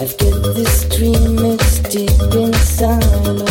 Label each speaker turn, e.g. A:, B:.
A: I've got this dream, it's deep inside